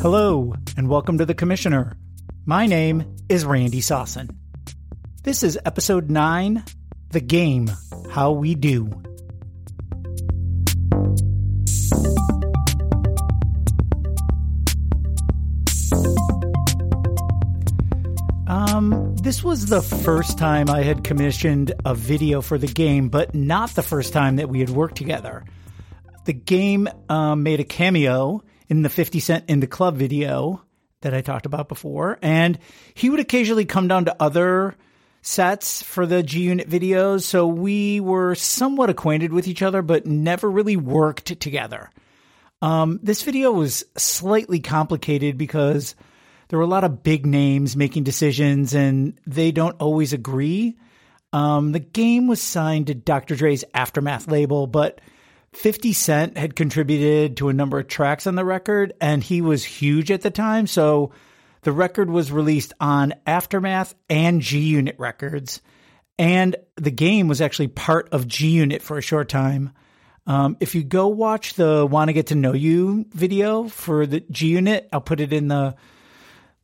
Hello, and welcome to The Commissioner. My name is Randy Sosin. This is episode 9 The Game How We Do. Um, this was the first time I had commissioned a video for the game, but not the first time that we had worked together. The game um, made a cameo in the 50 Cent in the Club video that I talked about before, and he would occasionally come down to other sets for the G Unit videos, so we were somewhat acquainted with each other, but never really worked together. Um, this video was slightly complicated because there were a lot of big names making decisions and they don't always agree. Um, the game was signed to Dr. Dre's Aftermath label, but 50 Cent had contributed to a number of tracks on the record and he was huge at the time. So the record was released on Aftermath and G Unit Records. And the game was actually part of G Unit for a short time. Um, if you go watch the Want to Get to Know You video for the G Unit, I'll put it in the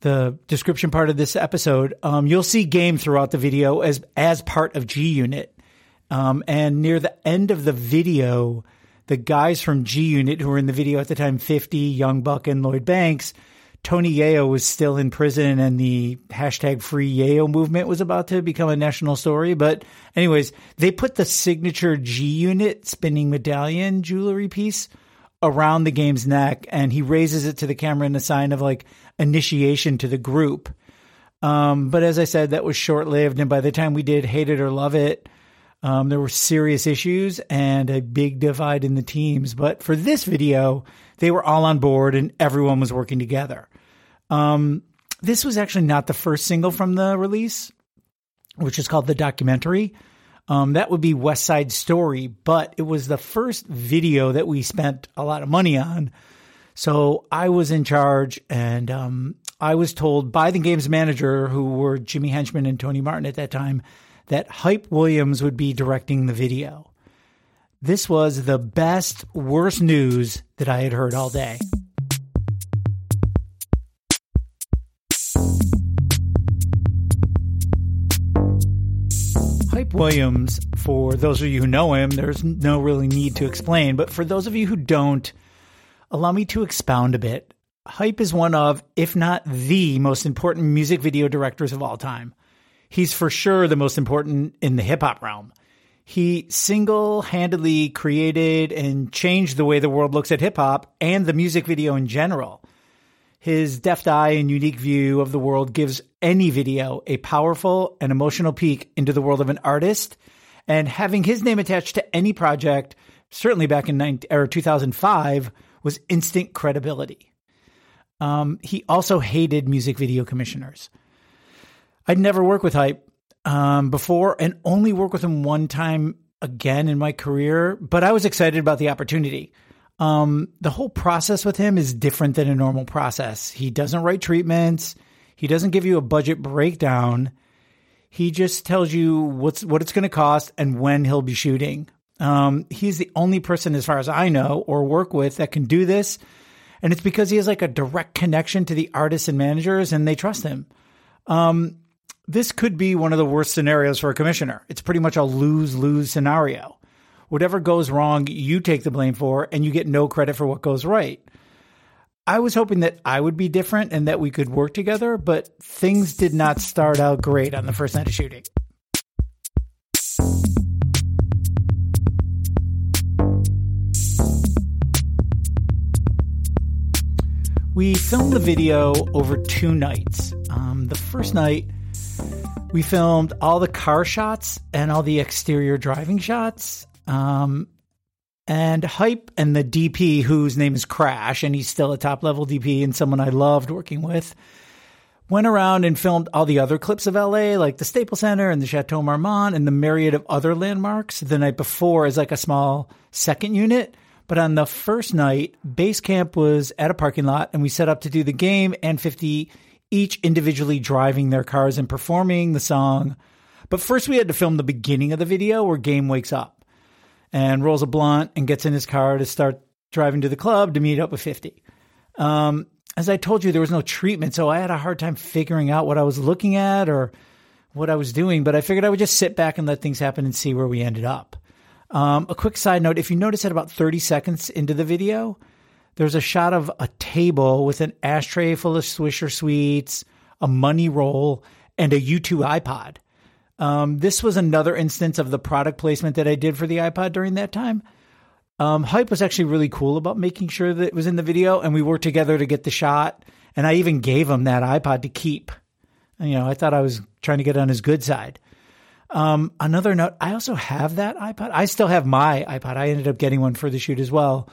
the description part of this episode, um, you'll see game throughout the video as as part of G Unit. Um, and near the end of the video, the guys from G Unit who were in the video at the time, 50, Young Buck, and Lloyd Banks, Tony Yayo was still in prison and the hashtag free Yayo movement was about to become a national story. But anyways, they put the signature G Unit spinning medallion jewelry piece around the game's neck and he raises it to the camera in a sign of like initiation to the group. Um, but as I said, that was short lived. And by the time we did Hate It or Love It, um, there were serious issues and a big divide in the teams. But for this video, they were all on board and everyone was working together. Um, this was actually not the first single from the release, which is called The Documentary. Um, that would be West Side Story, but it was the first video that we spent a lot of money on. So I was in charge, and um, I was told by the game's manager, who were Jimmy Henchman and Tony Martin at that time, that Hype Williams would be directing the video. This was the best, worst news that I had heard all day. Hype Williams, for those of you who know him, there's no really need to explain, but for those of you who don't, allow me to expound a bit. Hype is one of, if not the most important music video directors of all time. He's for sure the most important in the hip hop realm. He single handedly created and changed the way the world looks at hip hop and the music video in general. His deft eye and unique view of the world gives any video a powerful and emotional peek into the world of an artist. And having his name attached to any project, certainly back in 19, or 2005, was instant credibility. Um, he also hated music video commissioners. I'd never worked with Hype um, before and only worked with him one time again in my career, but I was excited about the opportunity. Um, the whole process with him is different than a normal process. He doesn't write treatments. He doesn't give you a budget breakdown. He just tells you what's what it's going to cost and when he'll be shooting. Um, he's the only person, as far as I know, or work with that can do this, and it's because he has like a direct connection to the artists and managers, and they trust him. Um, this could be one of the worst scenarios for a commissioner. It's pretty much a lose lose scenario whatever goes wrong, you take the blame for, and you get no credit for what goes right. I was hoping that I would be different and that we could work together, but things did not start out great on the first night of shooting. We filmed the video over two nights. Um, the first night, we filmed all the car shots and all the exterior driving shots. Um, and Hype and the DP, whose name is Crash, and he's still a top level DP and someone I loved working with, went around and filmed all the other clips of LA, like the Staples Center and the Chateau Marmont and the myriad of other landmarks the night before as like a small second unit. But on the first night, base camp was at a parking lot and we set up to do the game and 50 each individually driving their cars and performing the song. But first we had to film the beginning of the video where Game wakes up and rolls a blunt and gets in his car to start driving to the club to meet up with 50. Um, as I told you, there was no treatment, so I had a hard time figuring out what I was looking at or what I was doing. But I figured I would just sit back and let things happen and see where we ended up. Um, a quick side note: if you notice, at about 30 seconds into the video, there's a shot of a table with an ashtray full of Swisher sweets, a money roll, and a U2 iPod. Um, this was another instance of the product placement that I did for the iPod during that time. Um, Hype was actually really cool about making sure that it was in the video, and we worked together to get the shot. And I even gave him that iPod to keep. And, you know, I thought I was trying to get on his good side. Um, another note, I also have that iPod. I still have my iPod. I ended up getting one for the shoot as well.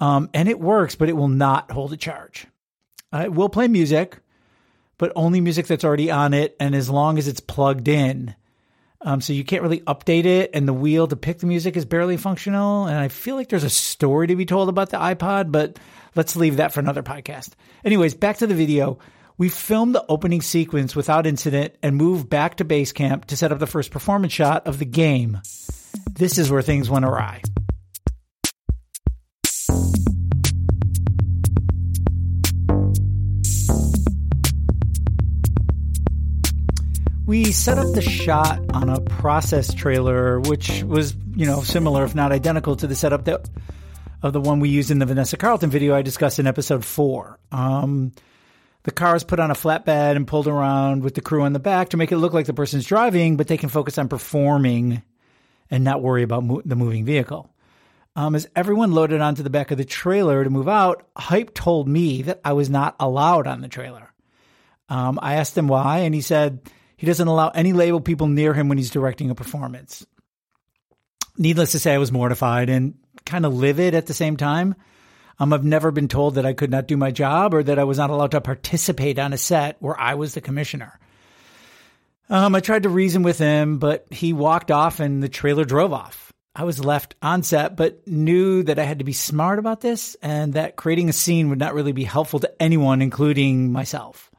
Um, and it works, but it will not hold a charge. Uh, it will play music, but only music that's already on it. And as long as it's plugged in, um, so you can't really update it, and the wheel to pick the music is barely functional. And I feel like there's a story to be told about the iPod, but let's leave that for another podcast. Anyways, back to the video. We filmed the opening sequence without incident and moved back to base camp to set up the first performance shot of the game. This is where things went awry. We set up the shot on a process trailer, which was, you know, similar, if not identical to the setup that of the one we used in the Vanessa Carlton video I discussed in episode four. Um, the car is put on a flatbed and pulled around with the crew on the back to make it look like the person's driving, but they can focus on performing and not worry about mo- the moving vehicle. Um, as everyone loaded onto the back of the trailer to move out, Hype told me that I was not allowed on the trailer. Um, I asked him why, and he said he doesn't allow any label people near him when he's directing a performance. Needless to say, I was mortified and kind of livid at the same time. Um, I've never been told that I could not do my job or that I was not allowed to participate on a set where I was the commissioner. Um, I tried to reason with him, but he walked off and the trailer drove off. I was left on set, but knew that I had to be smart about this and that creating a scene would not really be helpful to anyone, including myself.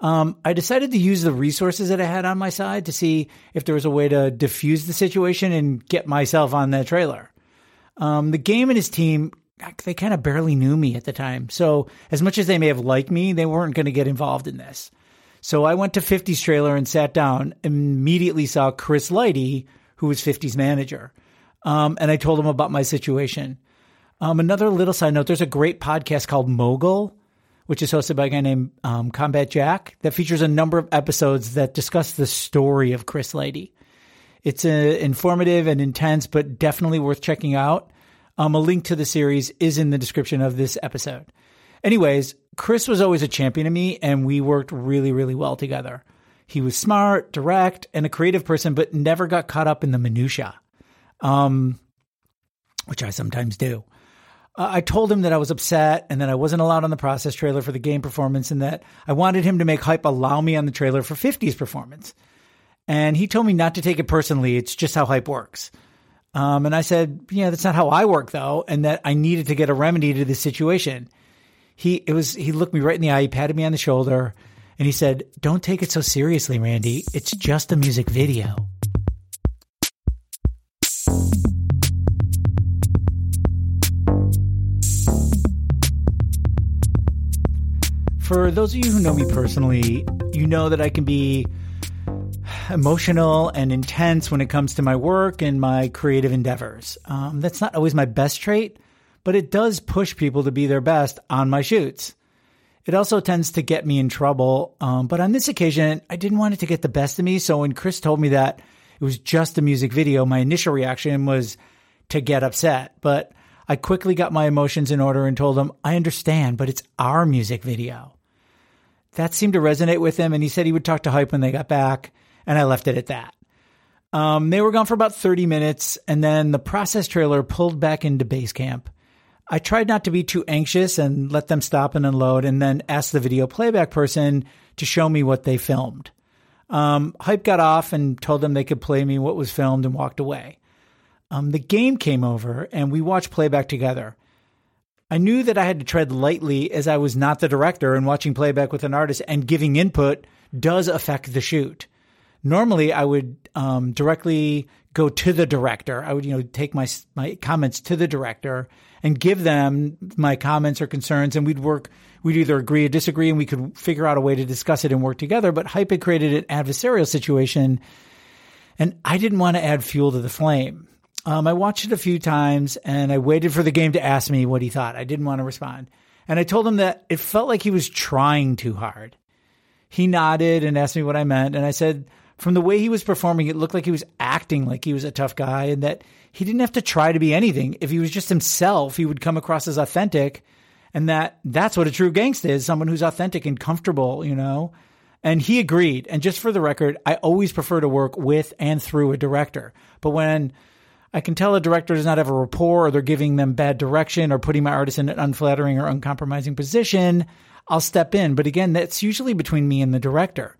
Um, I decided to use the resources that I had on my side to see if there was a way to diffuse the situation and get myself on that trailer. Um, the game and his team, they kind of barely knew me at the time. So, as much as they may have liked me, they weren't going to get involved in this. So, I went to 50's trailer and sat down, immediately saw Chris Lighty, who was 50's manager. Um, and I told him about my situation. Um, another little side note there's a great podcast called Mogul which is hosted by a guy named um, Combat Jack, that features a number of episodes that discuss the story of Chris Lighty. It's uh, informative and intense, but definitely worth checking out. Um, a link to the series is in the description of this episode. Anyways, Chris was always a champion of me, and we worked really, really well together. He was smart, direct, and a creative person, but never got caught up in the minutia, um, which I sometimes do. Uh, I told him that I was upset and that I wasn't allowed on the process trailer for the game performance and that I wanted him to make hype allow me on the trailer for 50's performance. And he told me not to take it personally. It's just how hype works. Um, and I said, yeah, that's not how I work though. And that I needed to get a remedy to this situation. He, it was, he looked me right in the eye. He patted me on the shoulder and he said, don't take it so seriously, Randy. It's just a music video. For those of you who know me personally, you know that I can be emotional and intense when it comes to my work and my creative endeavors. Um, that's not always my best trait, but it does push people to be their best on my shoots. It also tends to get me in trouble. Um, but on this occasion, I didn't want it to get the best of me. So when Chris told me that it was just a music video, my initial reaction was to get upset. But I quickly got my emotions in order and told him, I understand, but it's our music video that seemed to resonate with him. And he said he would talk to Hype when they got back. And I left it at that. Um, they were gone for about 30 minutes. And then the process trailer pulled back into base camp. I tried not to be too anxious and let them stop and unload and then asked the video playback person to show me what they filmed. Um, Hype got off and told them they could play me what was filmed and walked away. Um, the game came over and we watched playback together. I knew that I had to tread lightly as I was not the director and watching playback with an artist and giving input does affect the shoot. normally I would um, directly go to the director. I would, you know, take my my comments to the director and give them my comments or concerns, and we'd work. We'd either agree or disagree, and we could figure out a way to discuss it and work together. But Hype had created an adversarial situation, and I didn't want to add fuel to the flame. Um, I watched it a few times, and I waited for the game to ask me what he thought. I didn't want to respond, and I told him that it felt like he was trying too hard. He nodded and asked me what I meant, and I said from the way he was performing, it looked like he was acting like he was a tough guy and that he didn't have to try to be anything. If he was just himself, he would come across as authentic. And that that's what a true gangsta is, someone who's authentic and comfortable, you know? And he agreed. And just for the record, I always prefer to work with and through a director. But when I can tell a director does not have a rapport or they're giving them bad direction or putting my artist in an unflattering or uncompromising position, I'll step in. But again, that's usually between me and the director.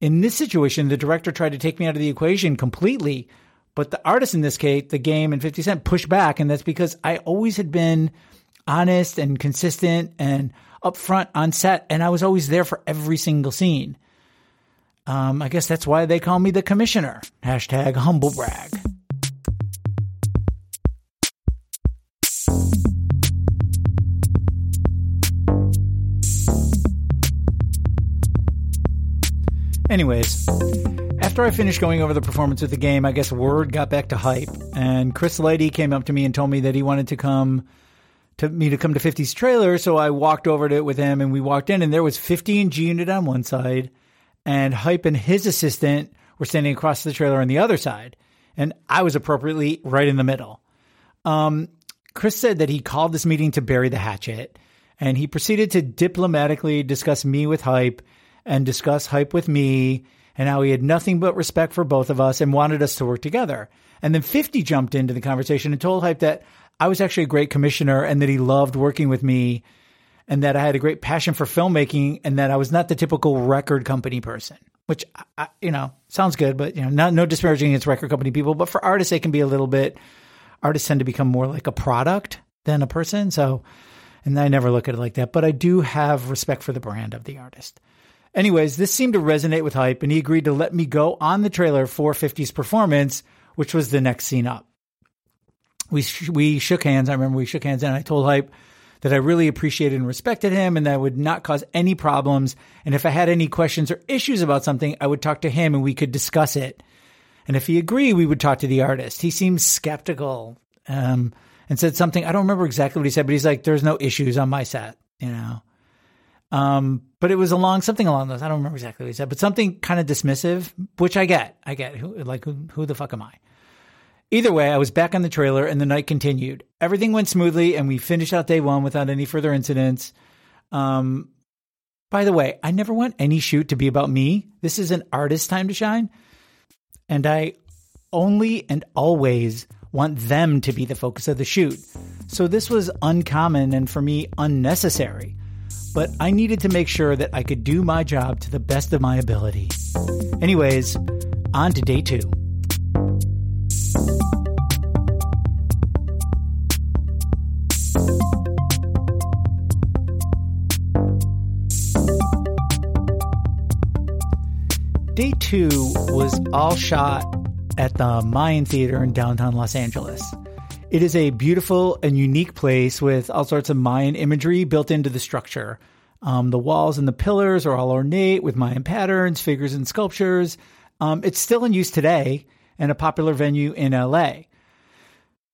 In this situation, the director tried to take me out of the equation completely, but the artist in this case, the game and 50 Cent pushed back. And that's because I always had been honest and consistent and upfront on set. And I was always there for every single scene. Um, I guess that's why they call me the commissioner. Hashtag humble Anyways, after I finished going over the performance of the game, I guess word got back to hype, and Chris Lighty came up to me and told me that he wanted to come to me to come to 50's trailer. So I walked over to it with him, and we walked in, and there was 50 and G Unit on one side, and Hype and his assistant were standing across the trailer on the other side, and I was appropriately right in the middle. Um, Chris said that he called this meeting to bury the hatchet, and he proceeded to diplomatically discuss me with Hype and discuss hype with me and how he had nothing but respect for both of us and wanted us to work together. And then 50 jumped into the conversation and told Hype that I was actually a great commissioner and that he loved working with me and that I had a great passion for filmmaking and that I was not the typical record company person, which, I, you know, sounds good, but, you know, not, no disparaging against record company people, but for artists, they can be a little bit, artists tend to become more like a product than a person. So, and I never look at it like that, but I do have respect for the brand of the artist. Anyways, this seemed to resonate with Hype, and he agreed to let me go on the trailer for 50's performance, which was the next scene up. We sh- we shook hands. I remember we shook hands, and I told Hype that I really appreciated and respected him, and that I would not cause any problems. And if I had any questions or issues about something, I would talk to him, and we could discuss it. And if he agreed, we would talk to the artist. He seemed skeptical um, and said something. I don't remember exactly what he said, but he's like, "There's no issues on my set," you know. Um, but it was along something along those. I don't remember exactly what he said, but something kind of dismissive, which I get. I get. Who, like, who, who the fuck am I? Either way, I was back on the trailer and the night continued. Everything went smoothly and we finished out day one without any further incidents. Um, by the way, I never want any shoot to be about me. This is an artist's time to shine. And I only and always want them to be the focus of the shoot. So this was uncommon and for me unnecessary but I needed to make sure that I could do my job to the best of my ability. Anyways, on to day two. Day two was all shot at the Mayan Theater in downtown Los Angeles. It is a beautiful and unique place with all sorts of Mayan imagery built into the structure. Um, the walls and the pillars are all ornate with Mayan patterns, figures, and sculptures. Um, it's still in use today and a popular venue in LA.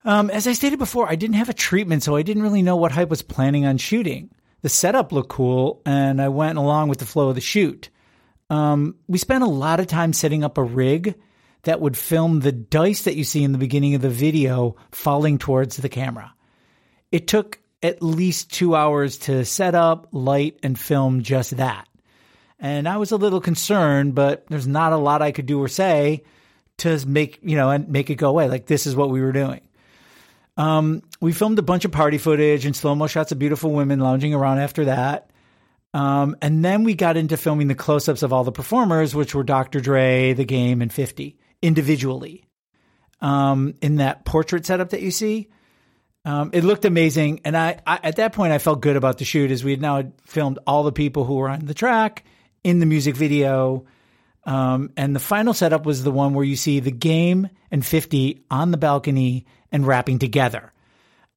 Um, as I stated before, I didn't have a treatment, so I didn't really know what Hype was planning on shooting. The setup looked cool, and I went along with the flow of the shoot. Um, we spent a lot of time setting up a rig that would film the dice that you see in the beginning of the video falling towards the camera. It took at least two hours to set up, light, and film just that. And I was a little concerned, but there's not a lot I could do or say to make, you know, and make it go away. Like this is what we were doing. Um, we filmed a bunch of party footage and slow mo shots of beautiful women lounging around after that. Um, and then we got into filming the close ups of all the performers, which were Dr. Dre, The Game, and 50 individually um, in that portrait setup that you see. Um, it looked amazing, and I, I, at that point I felt good about the shoot as we had now filmed all the people who were on the track in the music video. Um, and the final setup was the one where you see the game and 50 on the balcony and rapping together.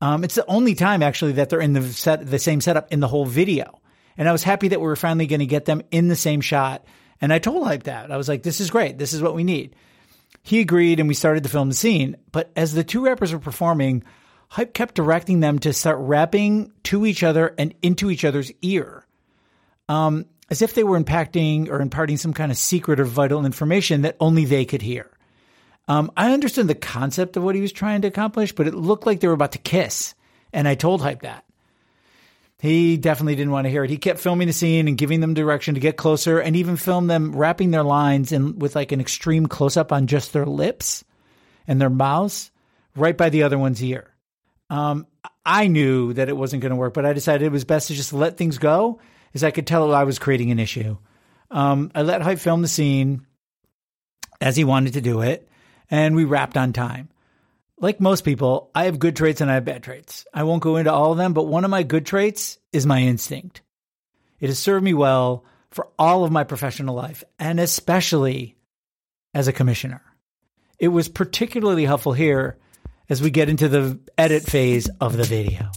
Um, it's the only time actually that they're in the set, the same setup in the whole video. And I was happy that we were finally going to get them in the same shot. And I told Hype that I was like, this is great. This is what we need. He agreed and we started to film the scene. But as the two rappers were performing, Hype kept directing them to start rapping to each other and into each other's ear. Um, as if they were impacting or imparting some kind of secret or vital information that only they could hear. Um, I understood the concept of what he was trying to accomplish, but it looked like they were about to kiss. And I told Hype that. He definitely didn't want to hear it. He kept filming the scene and giving them direction to get closer and even filmed them rapping their lines in with like an extreme close up on just their lips and their mouths right by the other one's ear. Um, I knew that it wasn't going to work, but I decided it was best to just let things go as I could tell I was creating an issue. Um, I let Hype film the scene as he wanted to do it, and we wrapped on time. Like most people, I have good traits and I have bad traits. I won't go into all of them, but one of my good traits is my instinct. It has served me well for all of my professional life, and especially as a commissioner. It was particularly helpful here as we get into the edit phase of the video.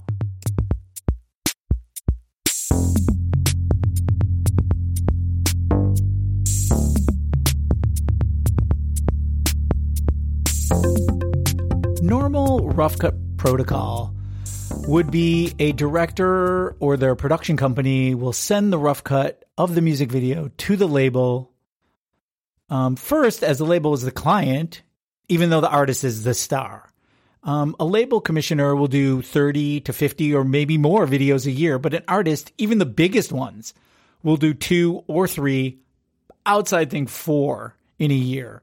Rough cut protocol would be a director or their production company will send the rough cut of the music video to the label. Um, first, as the label is the client, even though the artist is the star. Um, a label commissioner will do 30 to 50 or maybe more videos a year, but an artist, even the biggest ones, will do two or three, outside think four in a year.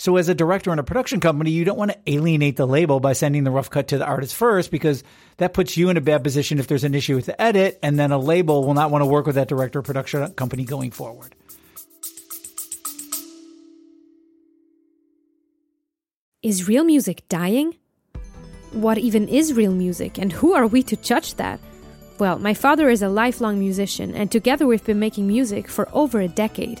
So as a director in a production company, you don't want to alienate the label by sending the rough cut to the artist first because that puts you in a bad position if there's an issue with the edit and then a label will not want to work with that director or production company going forward. Is real music dying? What even is real music and who are we to judge that? Well, my father is a lifelong musician and together we've been making music for over a decade.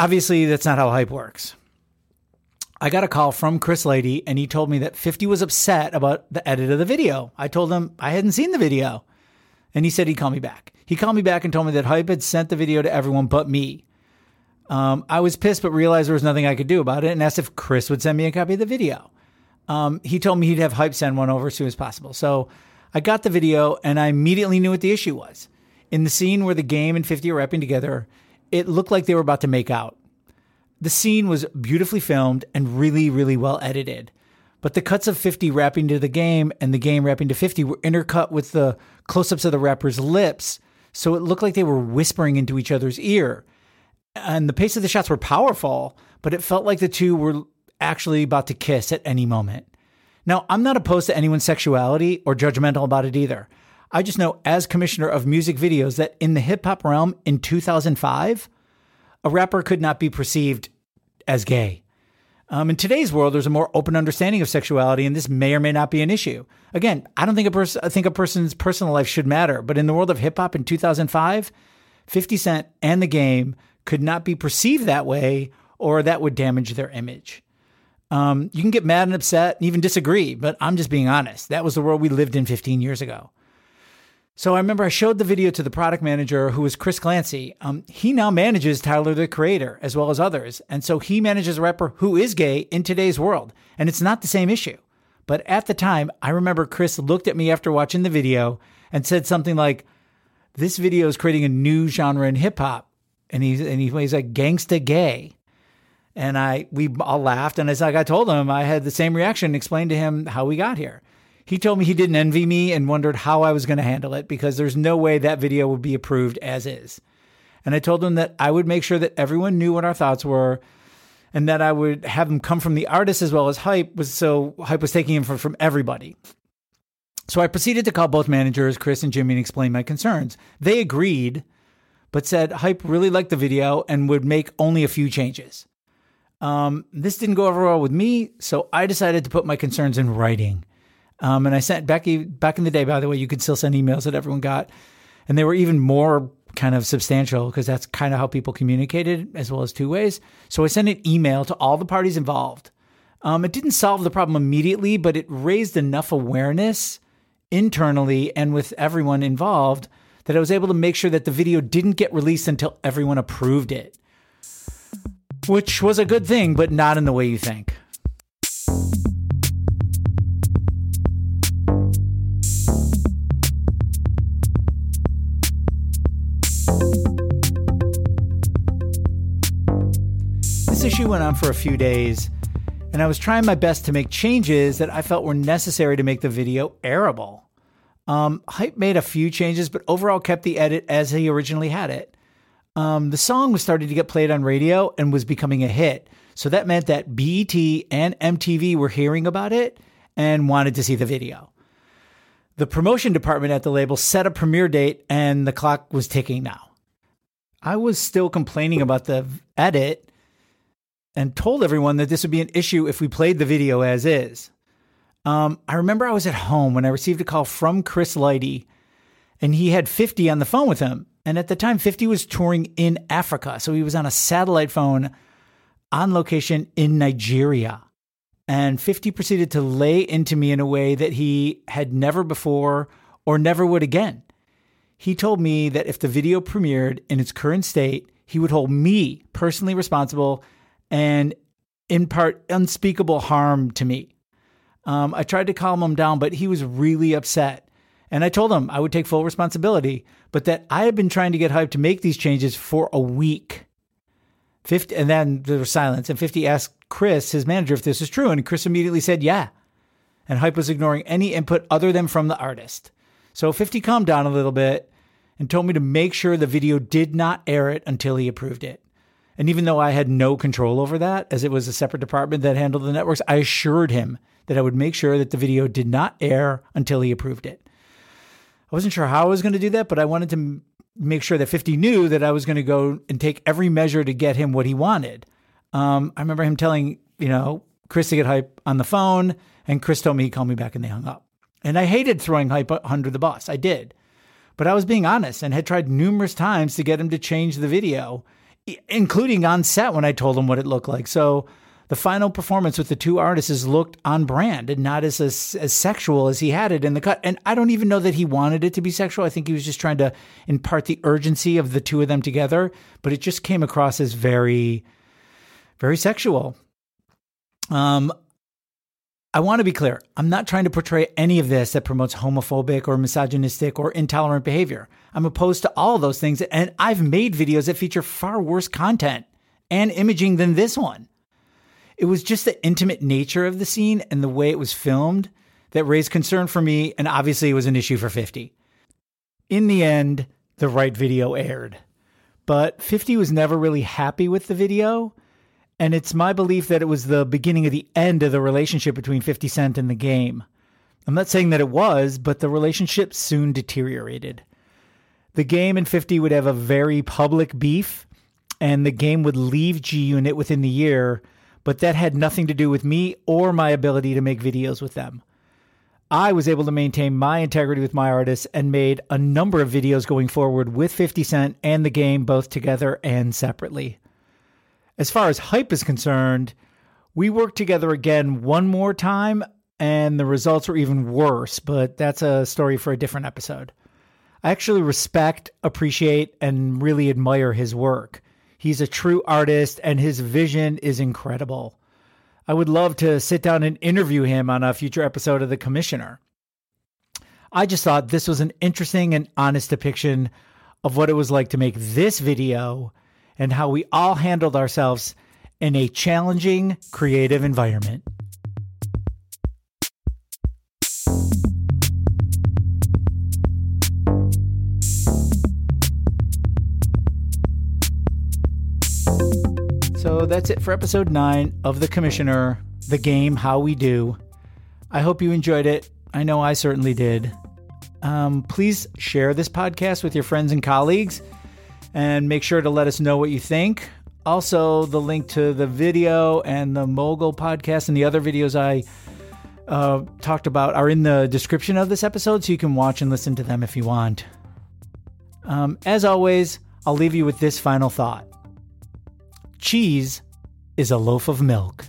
Obviously, that's not how hype works. I got a call from Chris Lighty and he told me that 50 was upset about the edit of the video. I told him I hadn't seen the video. And he said he'd call me back. He called me back and told me that Hype had sent the video to everyone but me. Um, I was pissed, but realized there was nothing I could do about it and asked if Chris would send me a copy of the video. Um, he told me he'd have Hype send one over as soon as possible. So I got the video and I immediately knew what the issue was. In the scene where the game and 50 are rapping together, it looked like they were about to make out. The scene was beautifully filmed and really, really well edited. But the cuts of 50 rapping to the game and the game rapping to 50 were intercut with the close ups of the rapper's lips. So it looked like they were whispering into each other's ear. And the pace of the shots were powerful, but it felt like the two were actually about to kiss at any moment. Now, I'm not opposed to anyone's sexuality or judgmental about it either. I just know as commissioner of music videos that in the hip hop realm in 2005, a rapper could not be perceived as gay. Um, in today's world, there's a more open understanding of sexuality, and this may or may not be an issue. Again, I don't think a I think a person's personal life should matter, but in the world of hip hop in 2005, 50 Cent and the game could not be perceived that way, or that would damage their image. Um, you can get mad and upset and even disagree, but I'm just being honest. That was the world we lived in 15 years ago. So I remember I showed the video to the product manager who was Chris Clancy. Um, he now manages Tyler the Creator as well as others. And so he manages a rapper who is gay in today's world. And it's not the same issue. But at the time, I remember Chris looked at me after watching the video and said something like, This video is creating a new genre in hip hop. And he's, and he's like, gangsta gay. And I, we all laughed. And as like I told him, I had the same reaction, and explained to him how we got here. He told me he didn't envy me and wondered how I was going to handle it because there's no way that video would be approved as is. And I told him that I would make sure that everyone knew what our thoughts were and that I would have them come from the artist as well as Hype was so Hype was taking from, from everybody. So I proceeded to call both managers, Chris and Jimmy, and explain my concerns. They agreed, but said Hype really liked the video and would make only a few changes. Um, this didn't go over well with me, so I decided to put my concerns in writing. Um, and I sent Becky back in the day, by the way, you could still send emails that everyone got. And they were even more kind of substantial because that's kind of how people communicated as well as two ways. So I sent an email to all the parties involved. Um, it didn't solve the problem immediately, but it raised enough awareness internally and with everyone involved that I was able to make sure that the video didn't get released until everyone approved it, which was a good thing, but not in the way you think. This issue went on for a few days, and I was trying my best to make changes that I felt were necessary to make the video airable. Um, Hype made a few changes, but overall kept the edit as he originally had it. Um, the song was starting to get played on radio and was becoming a hit, so that meant that BET and MTV were hearing about it and wanted to see the video. The promotion department at the label set a premiere date, and the clock was ticking now. I was still complaining about the edit and told everyone that this would be an issue if we played the video as is. Um, I remember I was at home when I received a call from Chris Lighty, and he had 50 on the phone with him. And at the time, 50 was touring in Africa. So he was on a satellite phone on location in Nigeria. And 50 proceeded to lay into me in a way that he had never before or never would again. He told me that if the video premiered in its current state, he would hold me personally responsible and in part unspeakable harm to me. Um, I tried to calm him down, but he was really upset. And I told him I would take full responsibility, but that I had been trying to get Hype to make these changes for a week. 50, and then there was silence. And 50 asked Chris, his manager, if this was true. And Chris immediately said, yeah. And Hype was ignoring any input other than from the artist. So 50 calmed down a little bit and told me to make sure the video did not air it until he approved it. And even though I had no control over that, as it was a separate department that handled the networks, I assured him that I would make sure that the video did not air until he approved it. I wasn't sure how I was going to do that, but I wanted to make sure that 50 knew that I was going to go and take every measure to get him what he wanted. Um, I remember him telling, you know, Chris to get hype on the phone, and Chris told me he called me back and they hung up. And I hated throwing hype under the bus. I did. But I was being honest and had tried numerous times to get him to change the video including on set when I told him what it looked like. So the final performance with the two artists looked on brand and not as, as, as sexual as he had it in the cut. And I don't even know that he wanted it to be sexual. I think he was just trying to impart the urgency of the two of them together, but it just came across as very, very sexual. Um, I want to be clear. I'm not trying to portray any of this that promotes homophobic or misogynistic or intolerant behavior. I'm opposed to all those things, and I've made videos that feature far worse content and imaging than this one. It was just the intimate nature of the scene and the way it was filmed that raised concern for me, and obviously it was an issue for 50. In the end, the right video aired. But 50 was never really happy with the video and it's my belief that it was the beginning of the end of the relationship between 50 Cent and the game. I'm not saying that it was, but the relationship soon deteriorated. The game and 50 would have a very public beef, and the game would leave G Unit within the year, but that had nothing to do with me or my ability to make videos with them. I was able to maintain my integrity with my artists and made a number of videos going forward with 50 Cent and the game both together and separately. As far as hype is concerned, we worked together again one more time and the results were even worse, but that's a story for a different episode. I actually respect, appreciate, and really admire his work. He's a true artist and his vision is incredible. I would love to sit down and interview him on a future episode of The Commissioner. I just thought this was an interesting and honest depiction of what it was like to make this video and how we all handled ourselves in a challenging creative environment. So that's it for episode nine of The Commissioner, the game How We Do. I hope you enjoyed it. I know I certainly did. Um, please share this podcast with your friends and colleagues and make sure to let us know what you think. Also, the link to the video and the Mogul podcast and the other videos I uh, talked about are in the description of this episode, so you can watch and listen to them if you want. Um, as always, I'll leave you with this final thought cheese is a loaf of milk.